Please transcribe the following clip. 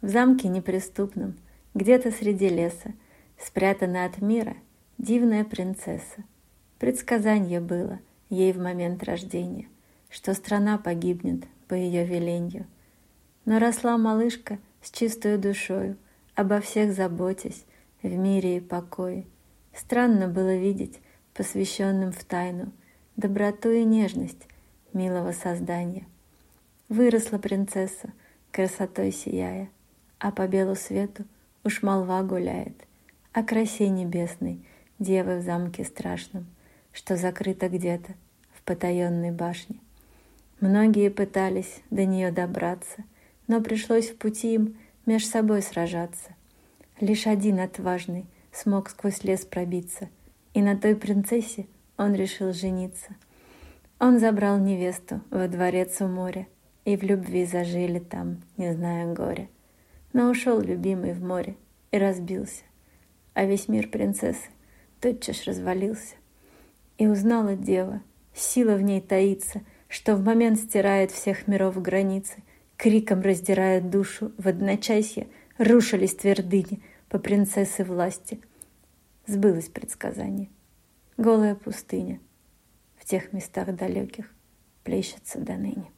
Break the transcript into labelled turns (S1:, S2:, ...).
S1: В замке неприступном, где-то среди леса, спрятана от мира дивная принцесса. Предсказание было ей в момент рождения, что страна погибнет по ее веленью. Но росла малышка с чистой душою, обо всех заботясь, в мире и покое. Странно было видеть, посвященным в тайну, доброту и нежность милого создания. Выросла принцесса, красотой сияя, а по белу свету уж молва гуляет о красе небесной девы в замке страшном, что закрыто где-то в потаенной башне. Многие пытались до нее добраться, но пришлось в пути им меж собой сражаться. Лишь один отважный смог сквозь лес пробиться, и на той принцессе он решил жениться. Он забрал невесту во дворец у моря, и в любви зажили там, не зная горя. Но ушел любимый в море и разбился, а весь мир принцессы тотчас развалился. И узнала дева, сила в ней таится, что в момент стирает всех миров границы, криком раздирает душу, в одночасье рушились твердыни по принцессы власти. Сбылось предсказание. Голая пустыня в тех местах далеких плещется до ныне.